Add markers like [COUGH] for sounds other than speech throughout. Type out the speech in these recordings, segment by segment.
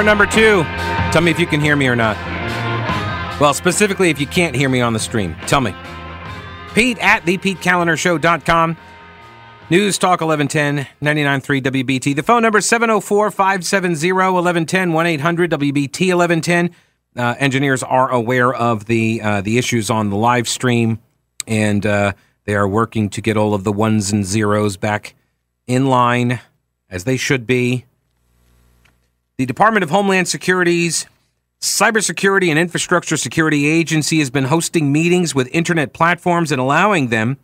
Hour number two. Tell me if you can hear me or not. Well, specifically, if you can't hear me on the stream, tell me. Pete at thepetekalinershow.com. News Talk 1110 99.3 WBT. The phone number 704 570 1110 1 800 WBT 1110. Uh, engineers are aware of the uh, the issues on the live stream, and uh, they are working to get all of the ones and zeros back in line as they should be. The Department of Homeland Security's Cybersecurity and Infrastructure Security Agency has been hosting meetings with internet platforms and allowing them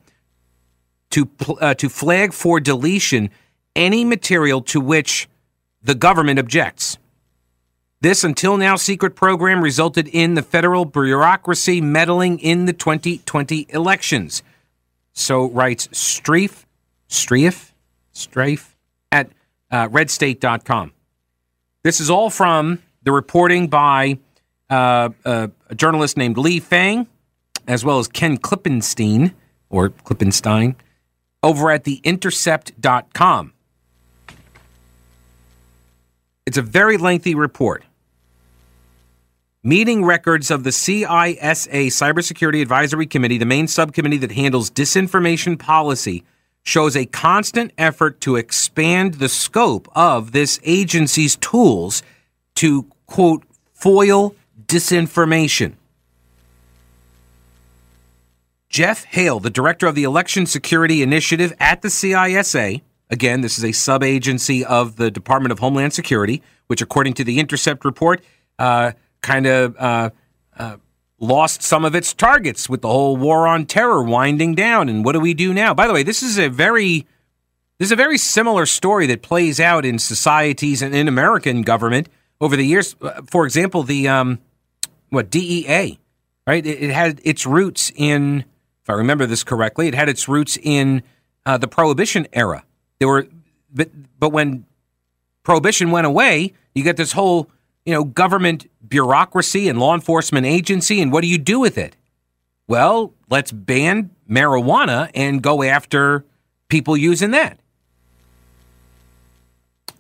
to uh, to flag for deletion any material to which the government objects. This until now secret program resulted in the federal bureaucracy meddling in the 2020 elections. So writes Streiff, Streiff, Streiff at uh, redstate.com. This is all from the reporting by uh, uh, a journalist named Lee Fang, as well as Ken Klippenstein, or Klippenstein, over at theintercept.com. It's a very lengthy report. Meeting records of the CISA Cybersecurity Advisory Committee, the main subcommittee that handles disinformation policy, shows a constant effort to expand the scope of this agency's tools to, quote, foil disinformation. Geoff Hale, the director of the Election Security Initiative at the CISA, again, this is a sub agency of the Department of Homeland Security, which, according to the Intercept report, uh, kind of uh, uh, lost some of its targets with the whole war on terror winding down. And what do we do now? By the way, this is a very this is a very similar story that plays out in societies and in American government over the years. Uh, for example, the um, what DEA, right? It, it, had its roots in, if I remember this correctly, it had its roots in uh, the Prohibition era. There were, but but when Prohibition went away, you get this whole you know government bureaucracy and law enforcement agency, and what do you do with it? Well, let's ban marijuana and go after people using that.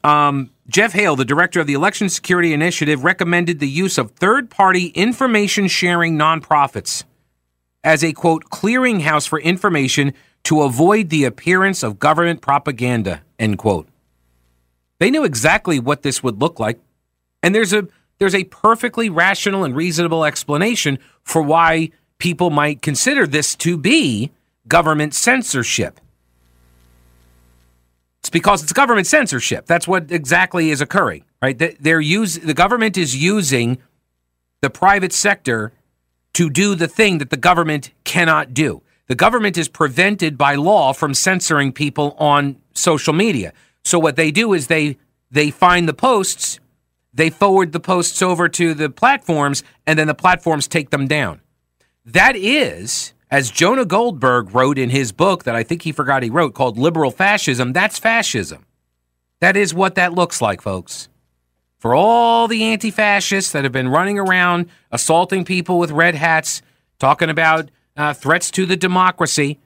Um, Geoff Hale, the director of the Election Security Initiative, recommended the use of third party information sharing nonprofits as a quote clearinghouse for information to avoid the appearance of government propaganda end quote. They knew exactly what this would look like, and there's a there's a perfectly rational and reasonable explanation for why people might consider this to be government censorship. It's because it's government censorship. That's what exactly is occurring, right? They're use the government is using the private sector to do the thing that the government cannot do. The government is prevented by law from censoring people on social media. So what they do is they they find the posts they forward the posts over to the platforms, and then the platforms take them down. That is, as Jonah Goldberg wrote in his book that I think he forgot he wrote called Liberal Fascism, that's fascism. That is what that looks like, folks. For all the anti fascists that have been running around assaulting people with red hats, talking about uh, threats to the democracy,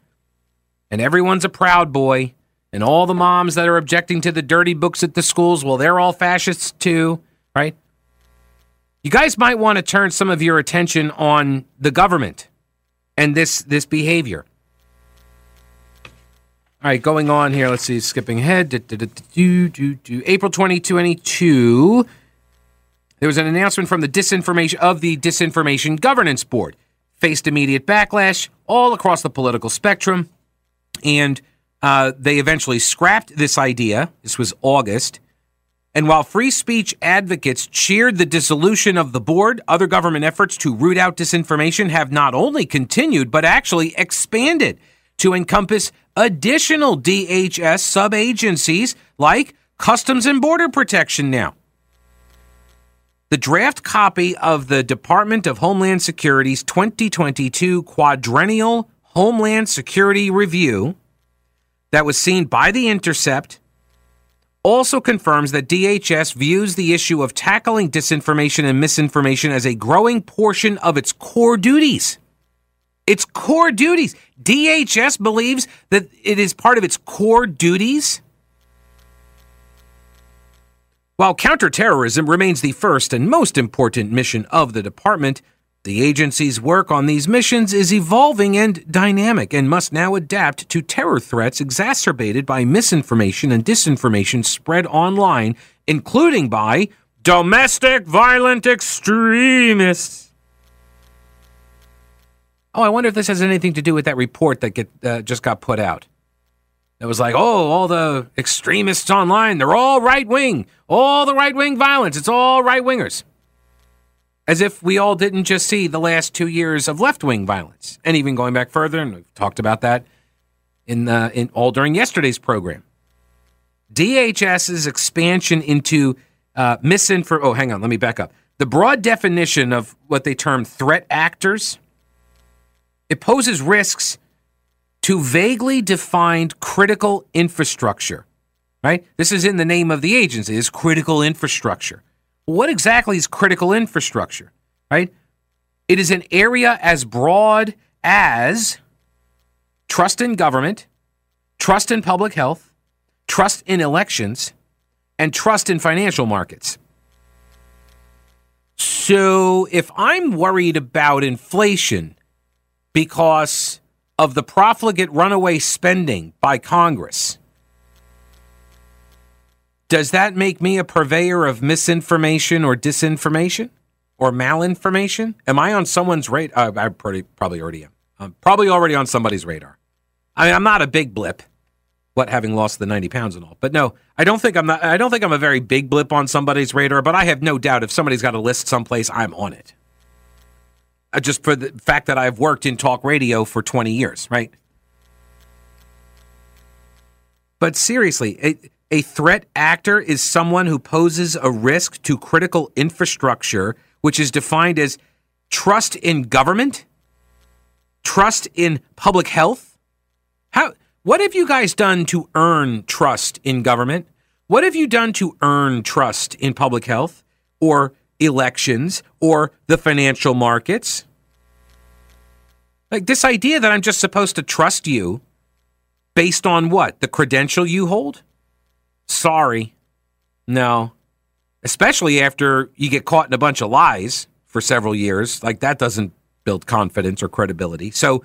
and everyone's a proud boy, and all the moms that are objecting to the dirty books at the schools, well, they're all fascists too right? You guys might want to turn some of your attention on the government and this this behavior. All right, going on here. Let's see. Skipping ahead. April 2022. There was an announcement from the disinformation of the Disinformation Governance Board. Faced immediate backlash all across the political spectrum, and uh, they eventually scrapped this idea. This was August and while free speech advocates cheered the dissolution of the board, other government efforts to root out disinformation have not only continued, but actually expanded to encompass additional DHS sub agencies like Customs and Border Protection now. The draft copy of the Department of Homeland Security's 2022 Quadrennial Homeland Security Review that was seen by The Intercept also confirms that DHS views the issue of tackling disinformation and misinformation as a growing portion of its core duties. Its core duties. DHS believes that it is part of its core duties. While counterterrorism remains the first and most important mission of the department, the agency's work on these missions is evolving and dynamic and must now adapt to terror threats exacerbated by misinformation and disinformation spread online, including by domestic violent extremists. Oh, I wonder if this has anything to do with that report that get, uh, just got put out. It was like, oh, all the extremists online, they're all right wing. All the right wing violence, it's all right wingers as if we all didn't just see the last two years of left wing violence, and even going back further, and we've talked about that in the, in all during yesterday's program. DHS's expansion into uh, misinfor. Oh, hang on, let me back up. The broad definition of what they term threat actors. It poses risks to vaguely defined critical infrastructure. Right. This is in the name of the agency. Is critical infrastructure what exactly is critical infrastructure, right? It is an area as broad as trust in government, trust in public health, trust in elections, and trust in financial markets. So if I'm worried about inflation because of the profligate runaway spending by Congress, does that make me a purveyor of misinformation or disinformation or malinformation? Am I on someone's radar? Uh, I pretty, probably already am. I'm probably already on somebody's radar. I mean, I'm not a big blip, what having lost the 90 pounds and all. But no, I don't think I'm not. I don't think I'm a very big blip on somebody's radar. But I have no doubt if somebody's got a list someplace, I'm on it. Uh, just for the fact that I've worked in talk radio for 20 years, right? But seriously, it, a threat actor is someone who poses a risk to critical infrastructure, which is defined as trust in government, trust in public health. How what have you guys done to earn trust in government? What have you done to earn trust in public health or elections or the financial markets? Like this idea that I'm just supposed to trust you based on what? The credential you hold? Sorry. No. Especially after you get caught in a bunch of lies for several years. Like that doesn't build confidence or credibility. So,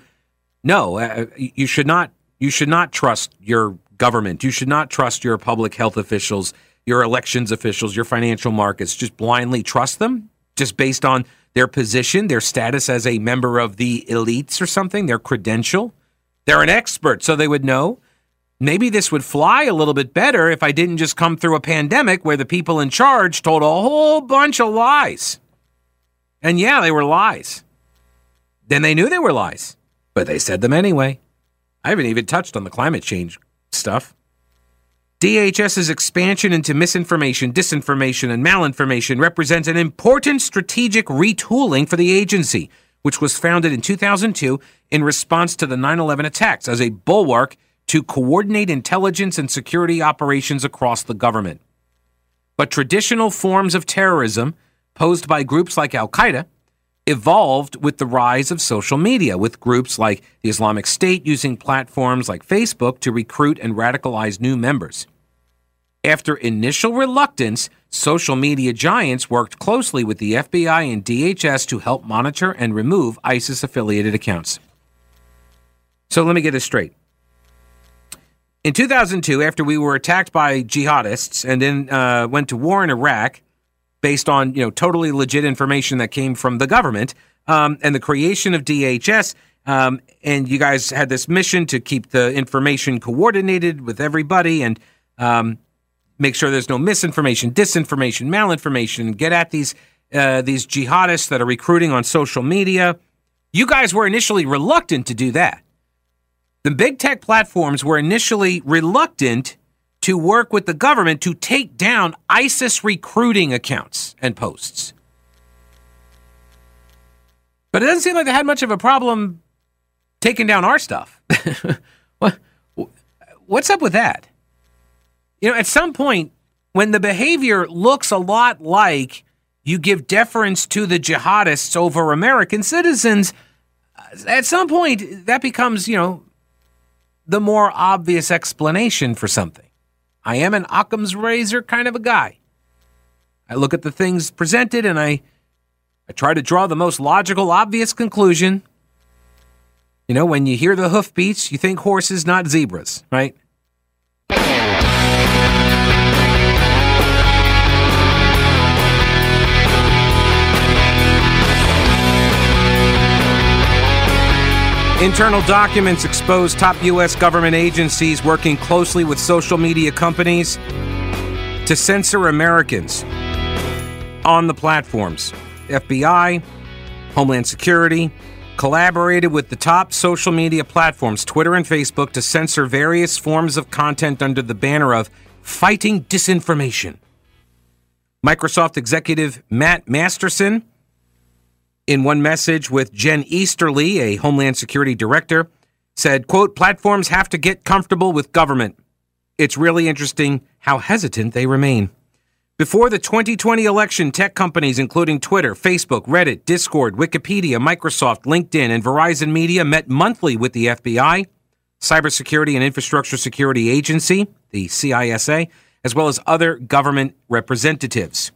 no, uh, you should not you should not trust your government. You should not trust your public health officials, your elections officials, your financial markets. Just blindly trust them just based on their position, their status as a member of the elites or something, their credential. They're an expert, so they would know maybe this would fly a little bit better if I didn't just come through a pandemic where the people in charge told a whole bunch of lies. And yeah, they were lies. Then they knew they were lies, but they said them anyway. I haven't even touched on the climate change stuff. DHS's expansion into misinformation, disinformation, and malinformation represents an important strategic retooling for the agency, which was founded in 2002 in response to the 9 11 attacks as a bulwark to coordinate intelligence and security operations across the government. But traditional forms of terrorism posed by groups like Al Qaeda evolved with the rise of social media, with groups like the Islamic State using platforms like Facebook to recruit and radicalize new members. After initial reluctance, social media giants worked closely with the FBI and DHS to help monitor and remove ISIS affiliated accounts. So let me get this straight. In 2002, after we were attacked by jihadists and then uh, went to war in Iraq, based on you know totally legit information that came from the government um, and the creation of DHS, um, and you guys had this mission to keep the information coordinated with everybody and um, make sure there's no misinformation, disinformation, malinformation. Get at these uh, these jihadists that are recruiting on social media. You guys were initially reluctant to do that. The big tech platforms were initially reluctant to work with the government to take down ISIS recruiting accounts and posts. But it doesn't seem like they had much of a problem taking down our stuff. [LAUGHS] what, what's up with that? You know, at some point, when the behavior looks a lot like you give deference to the jihadists over American citizens, at some point that becomes, you know, the more obvious explanation for something. I am an Occam's razor kind of a guy. I look at the things presented and I I try to draw the most logical, obvious conclusion. You know, when you hear the hoofbeats, you think horses, not zebras, right? Internal documents expose top U.S. government agencies working closely with social media companies to censor Americans on the platforms. FBI, Homeland Security collaborated with the top social media platforms, Twitter and Facebook, to censor various forms of content under the banner of fighting disinformation. Microsoft executive Matt Masterson, in one message with Jen Easterly, a Homeland Security director, said, quote, platforms have to get comfortable with government. It's really interesting how hesitant they remain. Before the 2020 election, tech companies including Twitter, Facebook, Reddit, Discord, Wikipedia, Microsoft, LinkedIn, and Verizon Media met monthly with the FBI, Cybersecurity and Infrastructure Security Agency, the CISA, as well as other government representatives.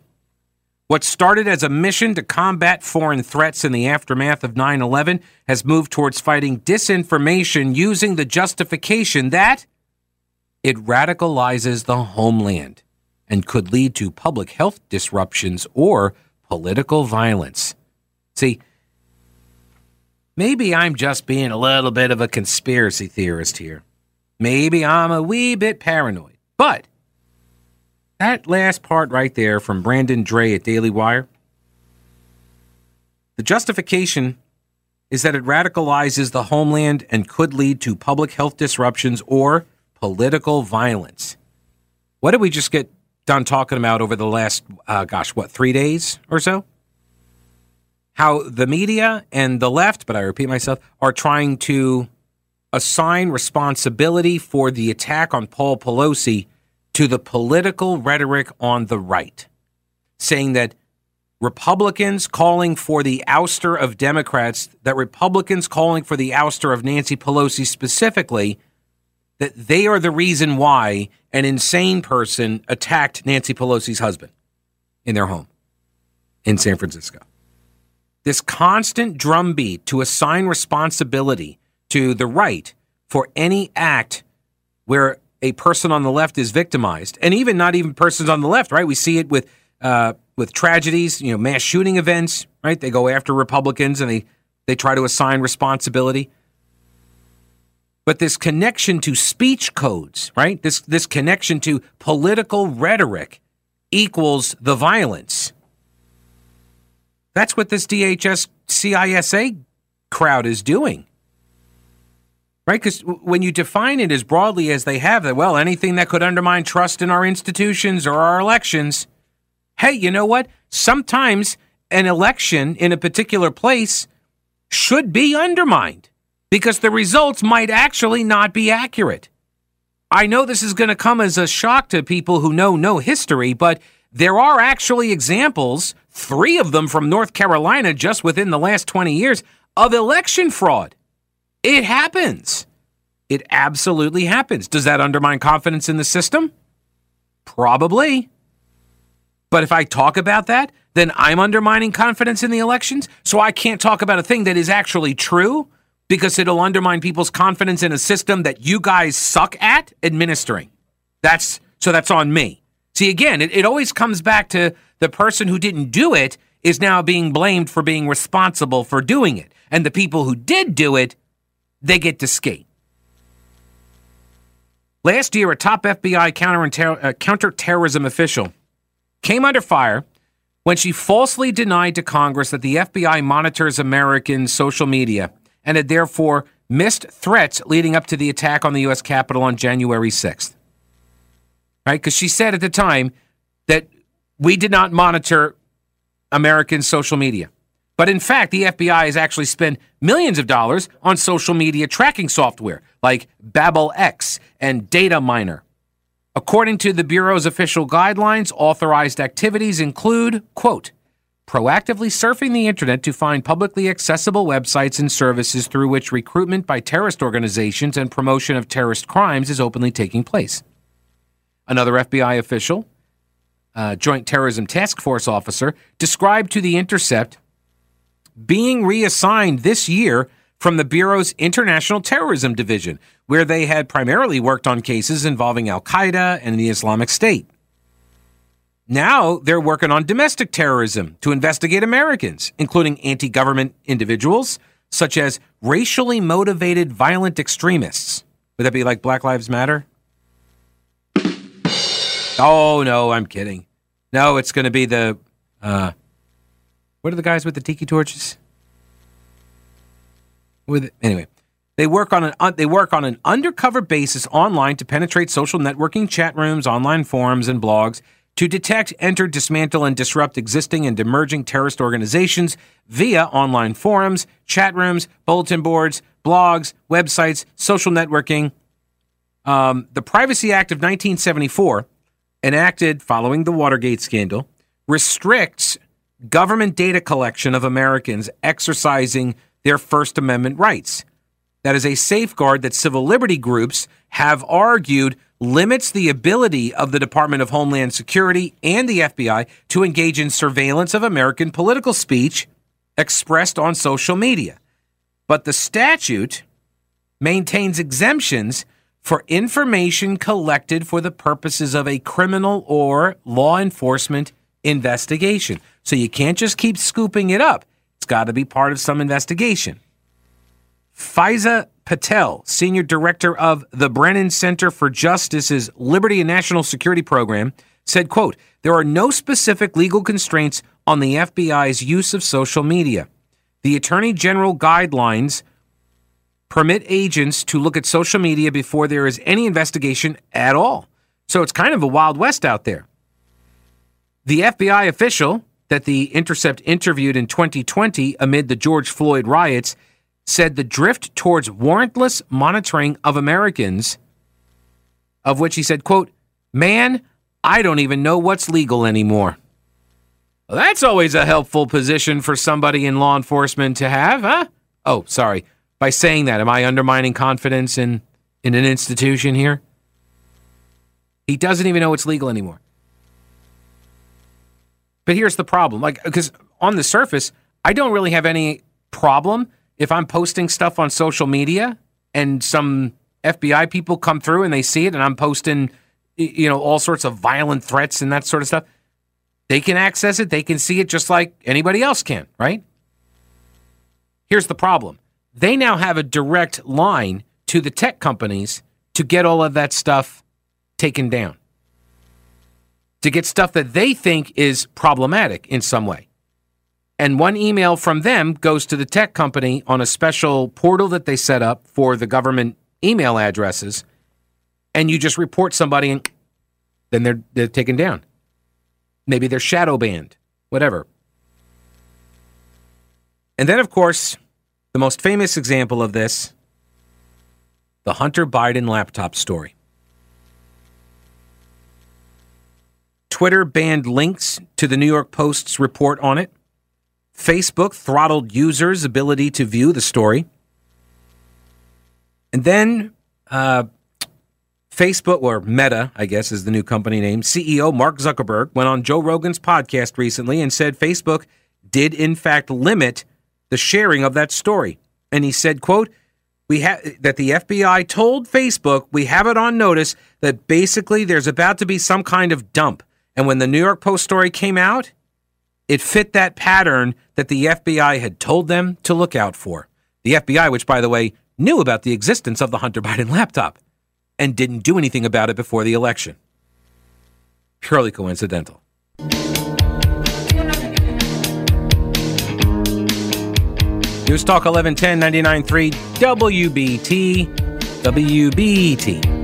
What started as a mission to combat foreign threats in the aftermath of 9 11 has moved towards fighting disinformation using the justification that it radicalizes the homeland and could lead to public health disruptions or political violence. See, maybe I'm just being a little bit of a conspiracy theorist here. Maybe I'm a wee bit paranoid. But that last part right there from Brandon Drey at Daily Wire, the justification is that it radicalizes the homeland and could lead to public health disruptions or political violence. What did we just get done talking about over the last, uh, gosh, what, three days or so? How the media and the left, but I repeat myself, are trying to assign responsibility for the attack on Paul Pelosi to the political rhetoric on the right, saying that Republicans calling for the ouster of Democrats, that Republicans calling for the ouster of Nancy Pelosi specifically, that they are the reason why an insane person attacked Nancy Pelosi's husband in their home in San Francisco. This constant drumbeat to assign responsibility to the right for any act where a person on the left is victimized, and even not even persons on the left, right? We see it with uh, with tragedies, you know, mass shooting events, right? They go after Republicans and they they try to assign responsibility but this connection to speech codes, right? This this connection to political rhetoric equals the violence. That's what this DHS CISA crowd is doing. Right? Because when you define it as broadly as they have, that, well, anything that could undermine trust in our institutions or our elections, hey, you know what? Sometimes an election in a particular place should be undermined because the results might actually not be accurate. I know this is going to come as a shock to people who know no history, but there are actually examples, three of them from North Carolina just within the last 20 years, of election fraud. It happens. It absolutely happens. Does that undermine confidence in the system? Probably. But if I talk about that, then I'm undermining confidence in the elections. So I can't talk about a thing that is actually true because it'll undermine people's confidence in a system that you guys suck at administering. That's so that's on me. See, again, it, it always comes back to the person who didn't do it is now being blamed for being responsible for doing it. And the people who did do it, they get to skate. Last year, a top FBI uh, counterterrorism official came under fire when she falsely denied to Congress that the FBI monitors American social media and had therefore missed threats leading up to the attack on the U.S. Capitol on January 6th. Right? Because she said at the time that we did not monitor American social media. But in fact, the FBI has actually spent millions of dollars on social media tracking software like BabelX and Dataminr. According to the Bureau's official guidelines, authorized activities include, quote, proactively surfing the internet to find publicly accessible websites and services through which recruitment by terrorist organizations and promotion of terrorist crimes is openly taking place. Another FBI official uh, Joint Terrorism Task Force officer, described to The Intercept being reassigned this year from the Bureau's International Terrorism Division, where they had primarily worked on cases involving Al Qaeda and the Islamic State. Now they're working on domestic terrorism to investigate Americans, including anti government individuals, such as racially motivated violent extremists. Would that be like Black Lives Matter? Oh, no, I'm kidding. No, it's going to be the. Uh, what are the guys with the tiki torches? With anyway, they work on an uh, they work on an undercover basis online to penetrate social networking chat rooms, online forums, and blogs to detect, enter, dismantle, and disrupt existing and emerging terrorist organizations via online forums, chat rooms, bulletin boards, blogs, websites, social networking. Um, the Privacy Act of 1974, enacted following the Watergate scandal, restricts government data collection of Americans exercising their First Amendment rights. That is a safeguard that civil liberty groups have argued limits the ability of the Department of Homeland Security and the FBI to engage in surveillance of American political speech expressed on social media. But the statute maintains exemptions for information collected for the purposes of a criminal or law enforcement investigation. So you can't just keep scooping it up. It's got to be part of some investigation. Faiza Patel, Senior Director of the Brennan Center for Justice's Liberty and National Security Program, said, quote, there are no specific legal constraints on the FBI's use of social media. The Attorney General guidelines permit agents to look at social media before there is any investigation at all. So it's kind of a wild west out there. The FBI official that the Intercept interviewed in 2020 amid the George Floyd riots said the drift towards warrantless monitoring of Americans, of which he said, quote, Man, I don't even know what's legal anymore. Well, that's always a helpful position for somebody in law enforcement to have, huh? Oh, sorry. By saying that, am I undermining confidence in, in an institution here? He doesn't even know it's legal anymore. But here's the problem like, because on the surface, I don't really have any problem if I'm posting stuff on social media and some FBI people come through and they see it and I'm posting, you know, all sorts of violent threats and that sort of stuff, they can access it. They can see it just like anybody else can, right? Here's the problem they now have a direct line to the tech companies to get all of that stuff taken down, to get stuff that they think is problematic in some way. And one email from them goes to the tech company on a special portal that they set up for the government email addresses and you just report somebody and then they're they're taken down. Maybe they're shadow banned whatever. And then of course the most famous example of this the hunter biden laptop story twitter banned links to the new york post's report on it Facebook throttled users' ability to view the story. And then uh, Facebook, or Meta, I guess is the new company name, CEO Mark Zuckerberg went on Joe Rogan's podcast recently and said Facebook did in fact limit the sharing of that story. And he said, quote, we have that the FBI told Facebook we have it on notice that basically there's about to be some kind of dump. And when the New York Post story came out, it fit that pattern that the FBI had told them to look out for. The FBI, which, by the way, knew about the existence of the Hunter Biden laptop and didn't do anything about it before the election. Purely coincidental. News Talk 1110 99.3 WBT. WBT.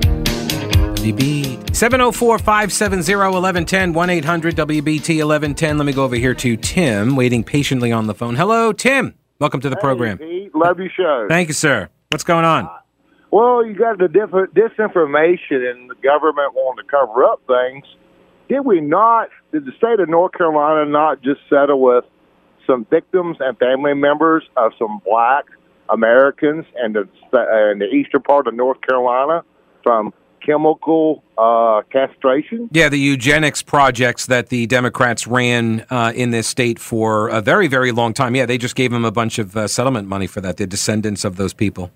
WB 704 570 1110 1 800 WBT 1110. Let me go over here to Tim, waiting patiently on the phone. Hello, Tim. Welcome to the hey, program. Pete. Love your show. Thank you, sir. What's going on? Uh, well, you got the diff- disinformation and the government wanting to cover up things. Did we not, did the state of North Carolina not just settle with some victims and family members of some black Americans and the, and the eastern part of North Carolina from chemical uh, castration. Yeah, the eugenics projects that the Democrats ran uh, in this state for a very, very long time. Yeah, they just gave them a bunch of uh, settlement money for that, the descendants of those people.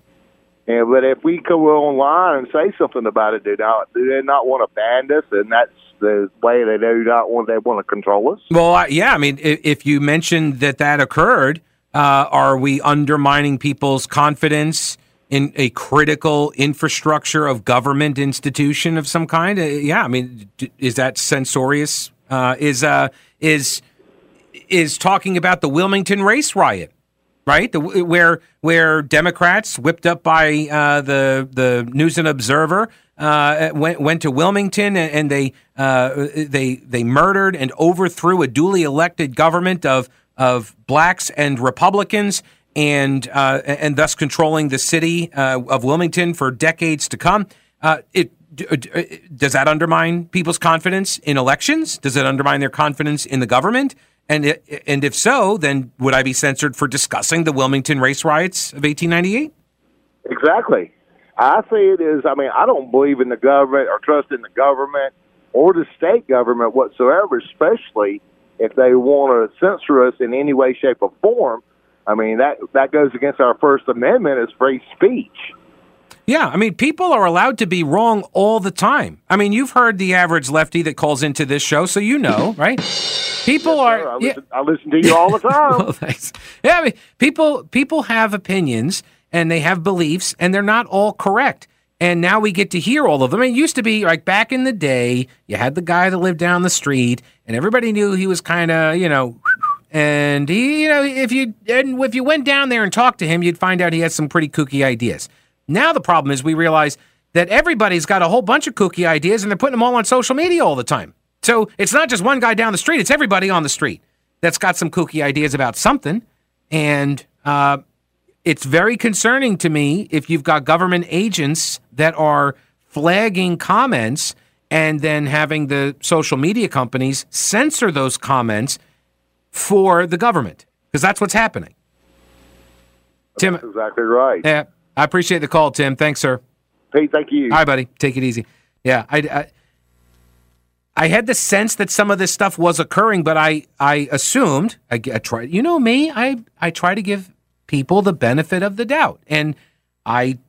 Yeah, but if we go online and say something about it, do not do they not want to ban us? And that's the way they do not want they want to control us. Well, yeah, I mean, if, if you mentioned that that occurred, uh, are we undermining people's confidence in a critical infrastructure of government institution of some kind? Uh, yeah, I mean, is that censorious? Uh, is uh, is is talking about the Wilmington race riot, right? The, where where Democrats whipped up by uh, the the News and Observer uh, went went to Wilmington and, and they uh, they they murdered and overthrew a duly elected government of of blacks and Republicans and uh, and thus controlling the city uh, of Wilmington for decades to come. Uh, it uh, does that undermine people's confidence in elections? Does it undermine their confidence in the government? And it, and if so, then would I be censored for discussing the Wilmington race riots of 1898? Exactly. I say it is. I mean, I don't believe in the government or trust in the government or the state government whatsoever, especially if they want to censor us in any way, shape, or form. I mean, that that goes against our First Amendment as free speech. Yeah, I mean, people are allowed to be wrong all the time. I mean, you've heard the average lefty that calls into this show, so you know, [LAUGHS] right? People yes, are. I listen, yeah. I listen to you all the [LAUGHS] time. well, thanks. Yeah, I mean, people people have opinions and they have beliefs, and they're not all correct. And now we get to hear all of them. It used to be like back in the day, you had the guy that lived down the street, and everybody knew he was kind of, you know, and he, you know, if you and if you went down there and talked to him, you'd find out he had some pretty kooky ideas. Now the problem is we realize that everybody's got a whole bunch of kooky ideas, and they're putting them all on social media all the time. So it's not just one guy down the street; it's everybody on the street that's got some kooky ideas about something. And uh, it's very concerning to me if you've got government agents that are flagging comments and then having the social media companies censor those comments for the government because that's what's happening. Tim, that's exactly right. Yeah, I appreciate the call, Tim. Thanks, sir. Hey, thank you. Hi, buddy. Take it easy. Yeah, I, I, I had the sense that some of this stuff was occurring, but I, I assumed. I, I tried. You know me. I, I try to give people the benefit of the doubt, and I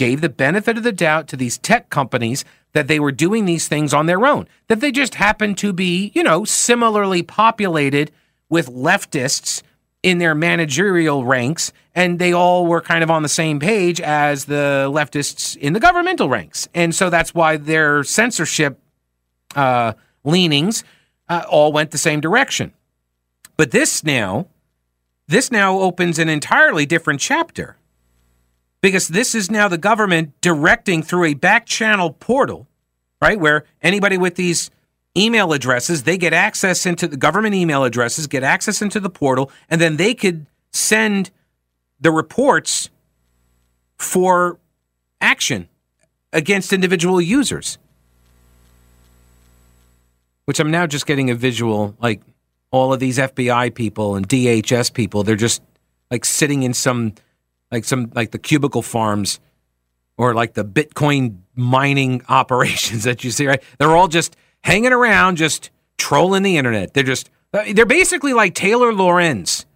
gave the benefit of the doubt to these tech companies that they were doing these things on their own, that they just happened to be, you know, similarly populated with leftists in their managerial ranks, and they all were kind of on the same page as the leftists in the governmental ranks. And so that's why their censorship uh, leanings uh, all went the same direction. But this now, this now opens an entirely different chapter because this is now the government directing through a back channel portal, right? Where anybody with these email addresses, they get access into the government email addresses, get access into the portal, and then they could send the reports for action against individual users. Which I'm now just getting a visual like all of these FBI people and DHS people, they're just like sitting in some like some like the cubicle farms or like the Bitcoin mining [LAUGHS] operations that you see, right? They're all just hanging around, just trolling the internet. They're just they're basically like Taylor Lorenz,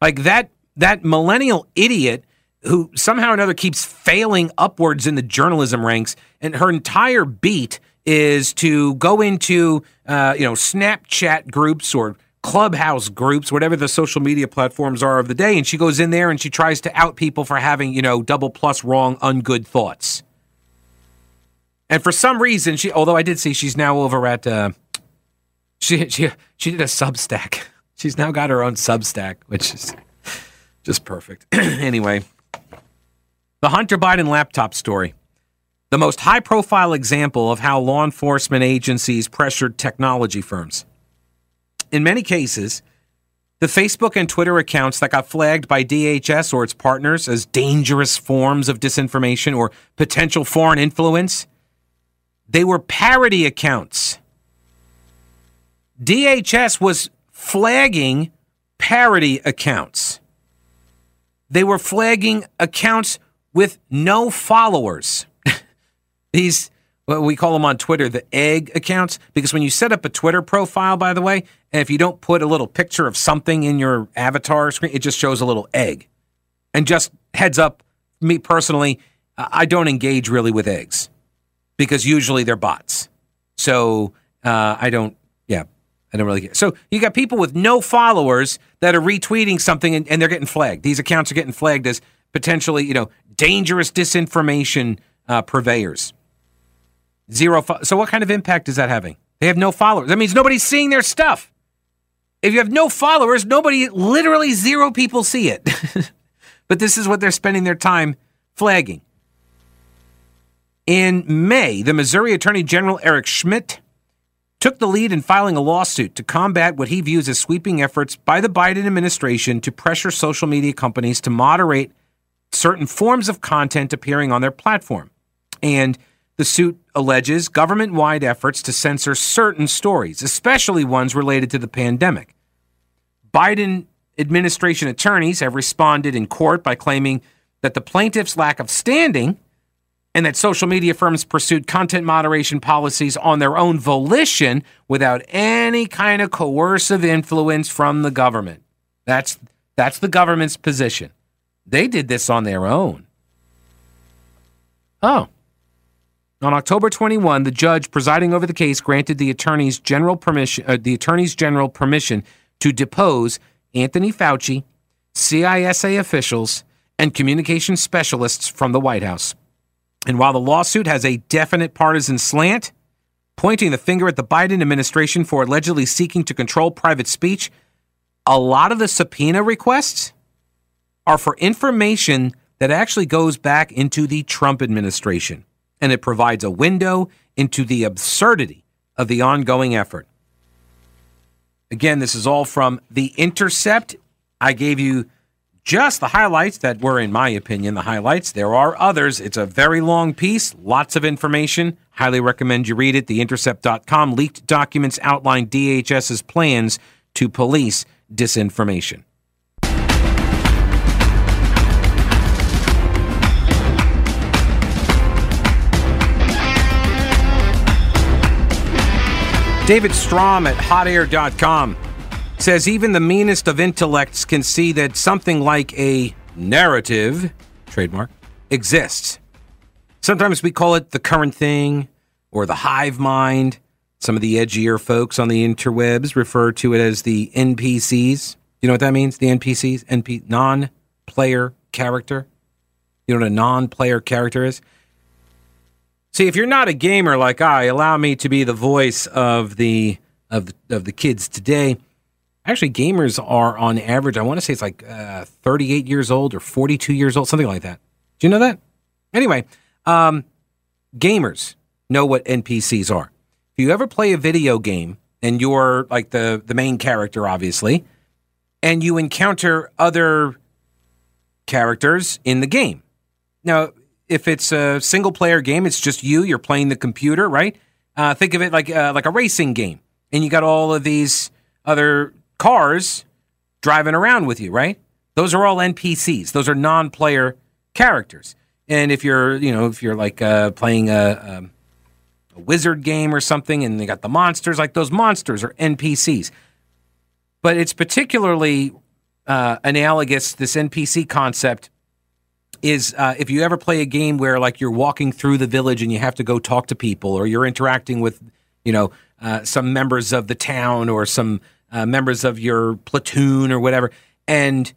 like that that millennial idiot who somehow or another keeps failing upwards in the journalism ranks, and her entire beat is to go into uh, you know Snapchat groups or clubhouse groups, whatever the social media platforms are of the day, and she goes in there and she tries to out people for having, you know, double plus wrong, ungood thoughts. And for some reason, she, although I did see she's now over at, uh, she she she did a Substack. [LAUGHS] She's now got her own Substack, which is just perfect. [CLEARS THROAT] anyway, the Hunter Biden laptop story. The most high profile example of how law enforcement agencies pressured technology firms. In many cases, the Facebook and Twitter accounts that got flagged by DHS or its partners as dangerous forms of disinformation or potential foreign influence, they were parody accounts. DHS was flagging parody accounts. They were flagging accounts with no followers. [LAUGHS] These we call them on Twitter the egg accounts because when you set up a Twitter profile, by the way, and if you don't put a little picture of something in your avatar screen, it just shows a little egg. And just heads up, me personally, I don't engage really with eggs because usually they're bots. So uh, I don't, yeah, I don't really get. So you got people with no followers that are retweeting something and, and they're getting flagged. These accounts are getting flagged as potentially, you know, dangerous disinformation uh, purveyors. Zero. Fo- so what kind of impact is that having? They have no followers. That means nobody's seeing their stuff. If you have no followers, nobody, literally zero people see it. [LAUGHS] but this is what they're spending their time flagging. In May, the Missouri Attorney General Eric Schmitt took the lead in filing a lawsuit to combat what he views as sweeping efforts by the Biden administration to pressure social media companies to moderate certain forms of content appearing on their platform. And the suit alleges government wide efforts to censor certain stories, especially ones related to the pandemic. Biden administration attorneys have responded in court by claiming that the plaintiff's lack of standing and that social media firms pursued content moderation policies on their own volition without any kind of coercive influence from the government. That's that's the government's position. They did this on their own. Oh. On October 21, the judge presiding over the case granted the attorney's general permission, uh, the attorney's general permission to depose Anthony Fauci, CISA officials, and communication specialists from the White House. And while the lawsuit has a definite partisan slant, pointing the finger at the Biden administration for allegedly seeking to control private speech, a lot of the subpoena requests are for information that actually goes back into the Trump administration and it provides a window into the absurdity of the ongoing effort. Again, this is all from The Intercept. I gave you just the highlights that were, in my opinion, the highlights. There are others. It's a very long piece, lots of information. Highly recommend you read it. TheIntercept.com leaked documents outline DHS's plans to police disinformation. David Strom at hotair.com says even the meanest of intellects can see that something like a narrative, trademark, exists. Sometimes we call it the current thing or the hive mind. Some of the edgier folks on the interwebs refer to it as the NPCs. You know what that means? The NPCs? NP non player character. You know what a non player character is? See, if you're not a gamer like I, allow me to be the voice of the of of the kids today. Actually, gamers are on average. I want to say it's like uh, 38 years old or 42 years old, something like that. Do you know that? Anyway, um, gamers know what NPCs are. If you ever play a video game and you're like the the main character, obviously, and you encounter other characters in the game. Now, if it's a single player game, it's just you. You're playing the computer, right? Uh, think of it like uh, like a racing game, and you got all of these other cars driving around with you, right? Those are all NPCs. Those are non-player characters. And if you're, you know, if you're like uh, playing a, a, a wizard game or something, and they got the monsters, like those monsters are NPCs. But it's particularly uh, analogous this NPC concept is uh, if you ever play a game where like you're walking through the village and you have to go talk to people or you're interacting with you know uh, some members of the town or some uh, members of your platoon or whatever and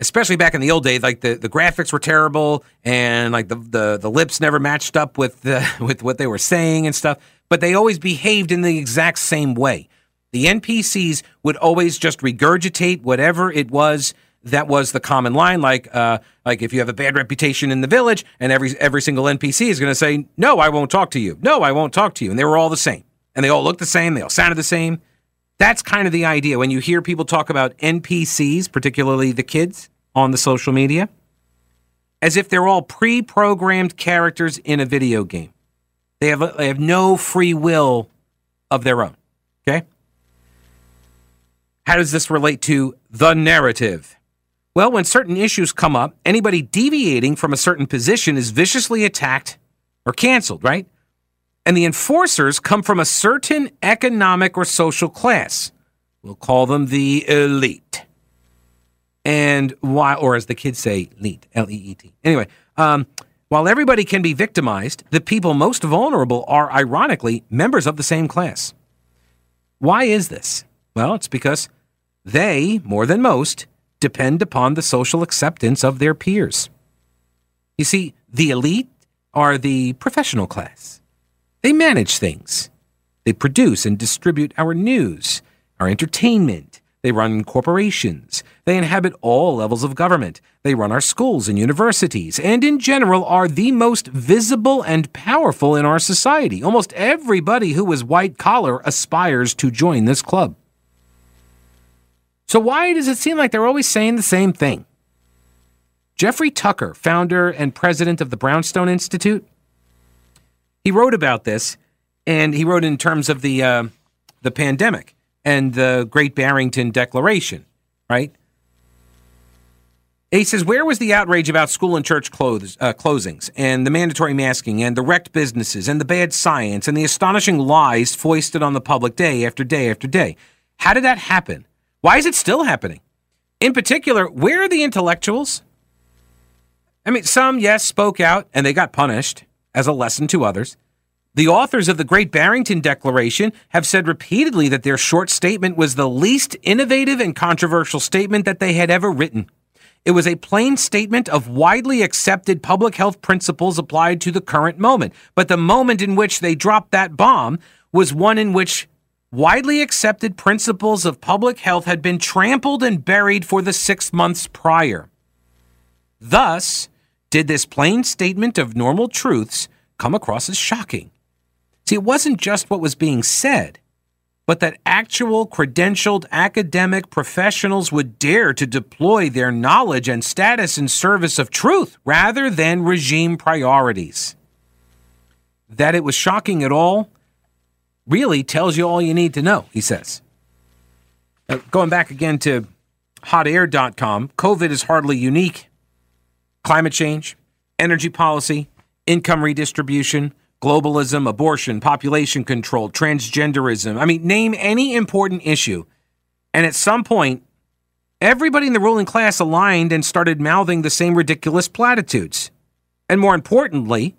especially back in the old days like the, the graphics were terrible and like the, the, the lips never matched up with the, [LAUGHS] with what they were saying and stuff but they always behaved in the exact same way. The npcs would always just regurgitate whatever it was that was the common line. Like, uh, like if you have a bad reputation in the village, and every every single NPC is going to say, "No, I won't talk to you. No, I won't talk to you," and they were all the same, and they all looked the same. They all sounded the same. That's kind of the idea when you hear people talk about NPCs, particularly the kids on the social media, as if they're all pre-programmed characters in a video game. They have they have no free will of their own. Okay. How does this relate to the narrative? Well, when certain issues come up, anybody deviating from a certain position is viciously attacked or canceled, right? and the enforcers come from a certain economic or social class. We'll call them the elite. And why, or as the kids say, elite, L E E T. Anyway, um, while everybody can be victimized, the people most vulnerable are, ironically, members of the same class. Why is this? Well, it's because they, more than most, depend upon the social acceptance of their peers. You see, the elite are the professional class. They manage things. They produce and distribute our news, our entertainment. They run corporations. They inhabit all levels of government. They run our schools and universities, and in general are the most visible and powerful in our society. Almost everybody who is white collar aspires to join this club. So, why does it seem like they're always saying the same thing? Jeffrey Tucker, founder and president of the Brownstone Institute, he wrote about this, and he wrote in terms of the uh, the pandemic and the Great Barrington Declaration, right? He says, Where was the outrage about school and church clothes, uh, closings and the mandatory masking and the wrecked businesses and the bad science and the astonishing lies foisted on the public day after day after day? How did that happen? Why is it still happening? In particular, where are the intellectuals? I mean, some, yes, spoke out and they got punished as a lesson to others. The authors of the Great Barrington Declaration have said repeatedly that their short statement was the least innovative and controversial statement that they had ever written. It was a plain statement of widely accepted public health principles applied to the current moment. But the moment in which they dropped that bomb was one in which widely accepted principles of public health had been trampled and buried for the six months prior. Thus, did this plain statement of normal truths come across as shocking. See, it wasn't just what was being said, but that actual credentialed academic professionals would dare to deploy their knowledge and status in service of truth rather than regime priorities. That it was shocking at all really tells you all you need to know, he says. Now, going back again to hotair.com, COVID is hardly unique climate change, energy policy, income redistribution, globalism, abortion, population control, transgenderism. I mean, name any important issue. And at some point, everybody in the ruling class aligned and started mouthing the same ridiculous platitudes. And more importantly,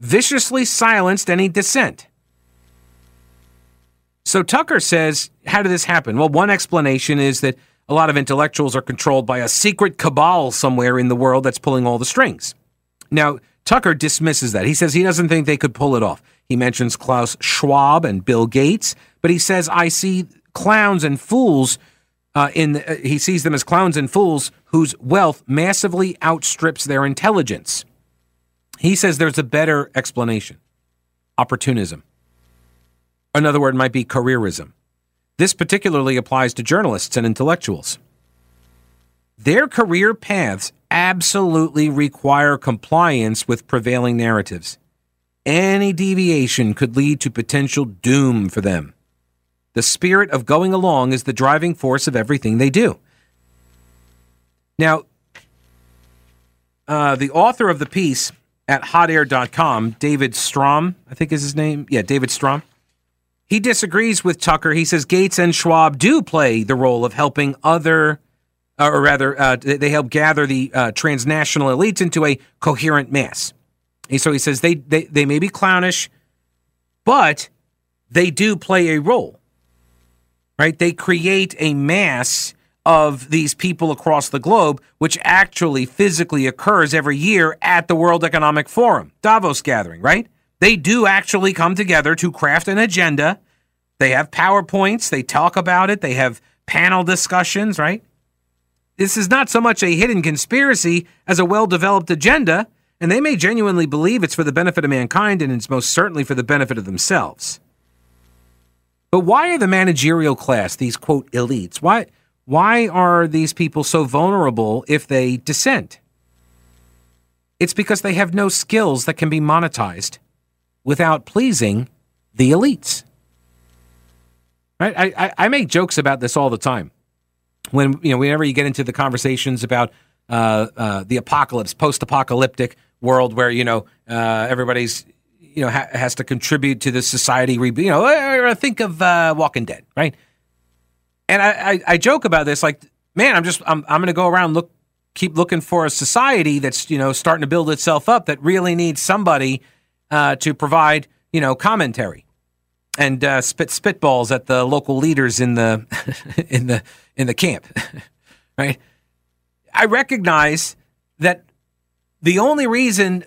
viciously silenced any dissent. So Tucker says, How did this happen? Well, one explanation is that a lot of intellectuals are controlled by a secret cabal somewhere in the world that's pulling all the strings. Now, Tucker dismisses that. He says he doesn't think they could pull it off. He mentions Klaus Schwab and Bill Gates, but he says, I see clowns and fools. Uh, in uh, he sees them as clowns and fools whose wealth massively outstrips their intelligence. He says there's a better explanation opportunism. Another word might be careerism. This particularly applies to journalists and intellectuals. Their career paths absolutely require compliance with prevailing narratives. Any deviation could lead to potential doom for them. The spirit of going along is the driving force of everything they do. Now, uh, the author of the piece at hotair.com, David Strom, I think is his name. Yeah, David Strom. He disagrees with Tucker. He says Gates and Schwab do play the role of helping other, uh, or rather, uh, they help gather the uh, transnational elites into a coherent mass. And so he says they, they, they may be clownish, but they do play a role, right? They create a mass of these people across the globe, which actually physically occurs every year at the World Economic Forum, Davos gathering, right? They do actually come together to craft an agenda. They have PowerPoints, they talk about it, they have panel discussions, right? This is not so much a hidden conspiracy as a well developed agenda, and they may genuinely believe it's for the benefit of mankind and it's most certainly for the benefit of themselves. But why are the managerial class, these quote elites, why, why are these people so vulnerable if they dissent? It's because they have no skills that can be monetized without pleasing the elites. Right? I, I, I, make jokes about this all the time. When you know, whenever you get into the conversations about uh, uh, the apocalypse, post-apocalyptic world, where you know uh, everybody's you know ha- has to contribute to the society. Re- you know, think of uh, Walking Dead, right? And I, I, I joke about this, like, man, I'm just I'm I'm going to go around look keep looking for a society that's you know starting to build itself up that really needs somebody uh, to provide you know commentary and uh, spit spitballs at the local leaders in the [LAUGHS] in the in the camp, [LAUGHS] right? I recognize that the only reason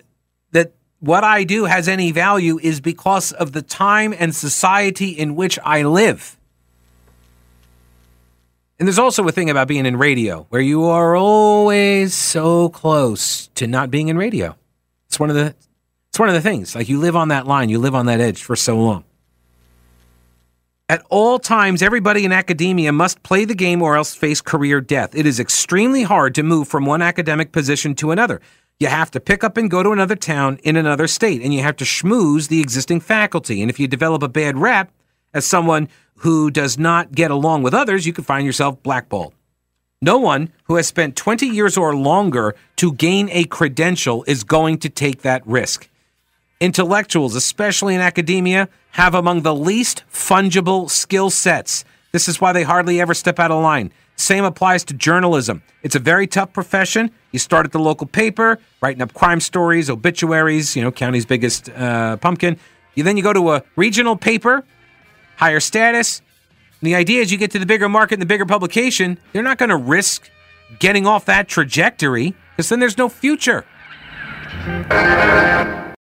that what I do has any value is because of the time and society in which I live. And there's also a thing about being in radio where you are always so close to not being in radio. It's one of the it's one of the things. Like you live on that line, you live on that edge for so long. At all times, everybody in academia must play the game or else face career death. It is extremely hard to move from one academic position to another. You have to pick up and go to another town in another state, and you have to schmooze the existing faculty. And if you develop a bad rep as someone who does not get along with others, you could find yourself blackballed. No one who has spent 20 years or longer to gain a credential is going to take that risk. Intellectuals, especially in academia, have among the least fungible skill sets. This is why they hardly ever step out of line. Same applies to journalism. It's a very tough profession. You start at the local paper, writing up crime stories, obituaries, you know, county's biggest uh, pumpkin. You then you go to a regional paper, higher status. And the idea is you get to the bigger market and the bigger publication, they're not going to risk getting off that trajectory because then there's no future.